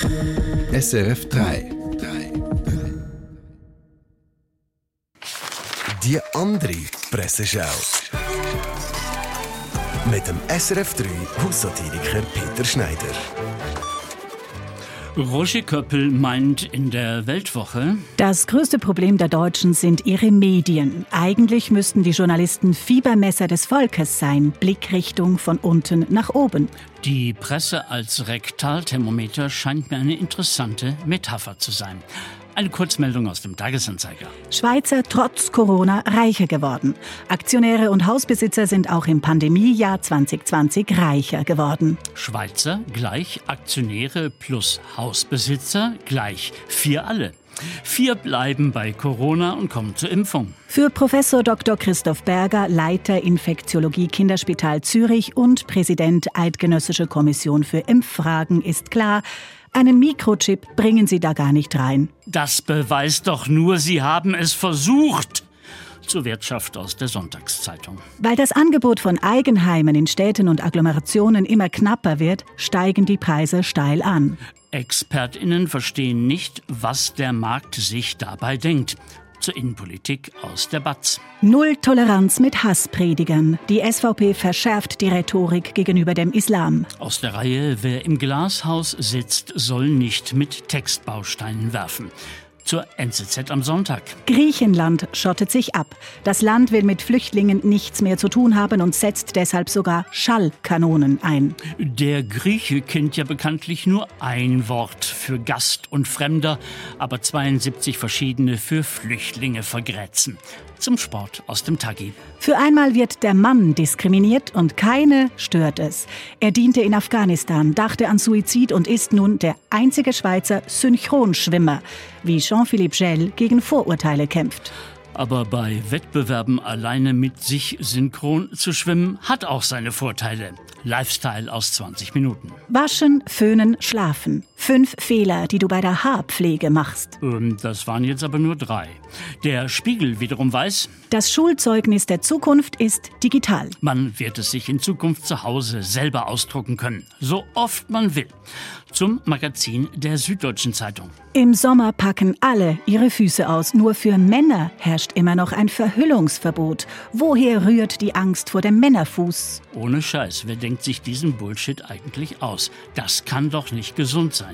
SRF 3. Die andere Presseschau. Mit dem SRF 3 Haussatiriker Peter Schneider. Roger Köppel meint in der Weltwoche, Das größte Problem der Deutschen sind ihre Medien. Eigentlich müssten die Journalisten Fiebermesser des Volkes sein, Blickrichtung von unten nach oben. die Presse als Rektalthermometer scheint mir eine interessante Metapher zu sein. Eine Kurzmeldung aus dem Tagesanzeiger. Schweizer trotz Corona reicher geworden. Aktionäre und Hausbesitzer sind auch im Pandemiejahr 2020 reicher geworden. Schweizer gleich Aktionäre plus Hausbesitzer gleich vier alle. Vier bleiben bei Corona und kommen zur Impfung. Für Professor Dr. Christoph Berger, Leiter Infektiologie Kinderspital Zürich und Präsident Eidgenössische Kommission für Impffragen ist klar, einen Mikrochip bringen sie da gar nicht rein. Das beweist doch nur, Sie haben es versucht. Zur Wirtschaft aus der Sonntagszeitung. Weil das Angebot von Eigenheimen in Städten und Agglomerationen immer knapper wird, steigen die Preise steil an. ExpertInnen verstehen nicht, was der Markt sich dabei denkt. Zur Innenpolitik aus der Batz. Null Toleranz mit Hasspredigern. Die SVP verschärft die Rhetorik gegenüber dem Islam. Aus der Reihe Wer im Glashaus sitzt, soll nicht mit Textbausteinen werfen. Zur NZZ am Sonntag. Griechenland schottet sich ab. Das Land will mit Flüchtlingen nichts mehr zu tun haben und setzt deshalb sogar Schallkanonen ein. Der Grieche kennt ja bekanntlich nur ein Wort für Gast und Fremder, aber 72 verschiedene für Flüchtlinge vergrätzen. Zum Sport aus dem Tagi. Für einmal wird der Mann diskriminiert und keine stört es. Er diente in Afghanistan, dachte an Suizid und ist nun der einzige Schweizer Synchronschwimmer, wie Jean-Philippe Gell gegen Vorurteile kämpft. Aber bei Wettbewerben alleine mit sich synchron zu schwimmen, hat auch seine Vorteile. Lifestyle aus 20 Minuten. Waschen, föhnen, schlafen. Fünf Fehler, die du bei der Haarpflege machst. Ähm, Das waren jetzt aber nur drei. Der Spiegel wiederum weiß, Das Schulzeugnis der Zukunft ist digital. man wird es sich in Zukunft zu Hause selber ausdrucken können. So oft man will. Zum Magazin der Süddeutschen Zeitung. Im Sommer packen alle ihre Füße aus. Nur für Männer herrscht immer noch ein Verhüllungsverbot. Woher rührt die Angst vor dem Männerfuß? Ohne Scheiß, wer denkt sich diesen Bullshit eigentlich aus? Das kann doch nicht gesund sein.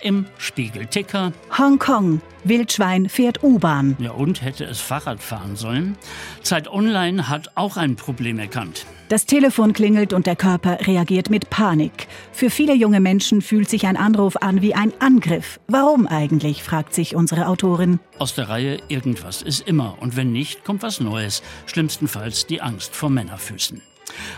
Im Spiegelticker, Hongkong. Wildschwein fährt U-Bahn. ja und hätte es Fahrrad fahren sollen. Zeit Online hat auch ein Problem erkannt. Das Telefon klingelt und der Körper reagiert mit Panik. Für viele junge Menschen fühlt sich ein Anruf an wie ein Angriff. Warum eigentlich, fragt sich unsere Autorin. Aus der Reihe irgendwas ist immer und wenn nicht, kommt was Neues. Schlimmstenfalls die Angst vor Männerfüßen.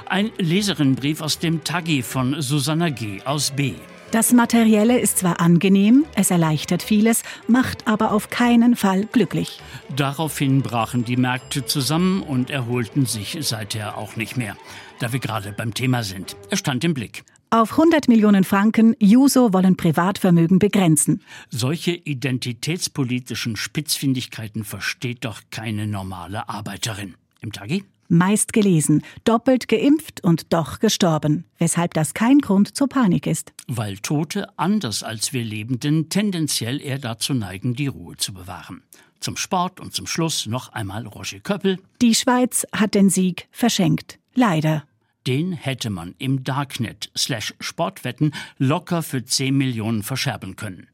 Ein Leserinnenbrief aus dem Tagi von Susanna G. aus B. Das Materielle ist zwar angenehm, es erleichtert vieles, macht aber auf keinen Fall glücklich. Daraufhin brachen die Märkte zusammen und erholten sich seither auch nicht mehr. Da wir gerade beim Thema sind. Er stand im Blick. Auf 100 Millionen Franken, Juso wollen Privatvermögen begrenzen. Solche identitätspolitischen Spitzfindigkeiten versteht doch keine normale Arbeiterin. Im Tagi? Meist gelesen, doppelt geimpft und doch gestorben, weshalb das kein Grund zur Panik ist. Weil Tote, anders als wir Lebenden, tendenziell eher dazu neigen, die Ruhe zu bewahren. Zum Sport und zum Schluss noch einmal Roger Köppel. Die Schweiz hat den Sieg verschenkt. Leider. Den hätte man im Darknet slash Sportwetten locker für 10 Millionen verscherben können.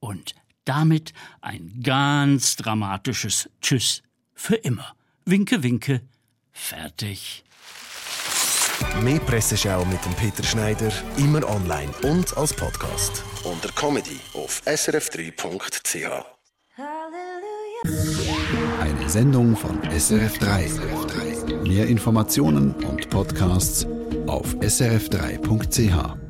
Und damit ein ganz dramatisches Tschüss für immer. Winke, winke, fertig. Mehr Presseschau mit dem Peter Schneider, immer online und als Podcast. Unter Comedy auf srf3.ch. Eine Sendung von SRF3. Mehr Informationen und Podcasts auf srf3.ch.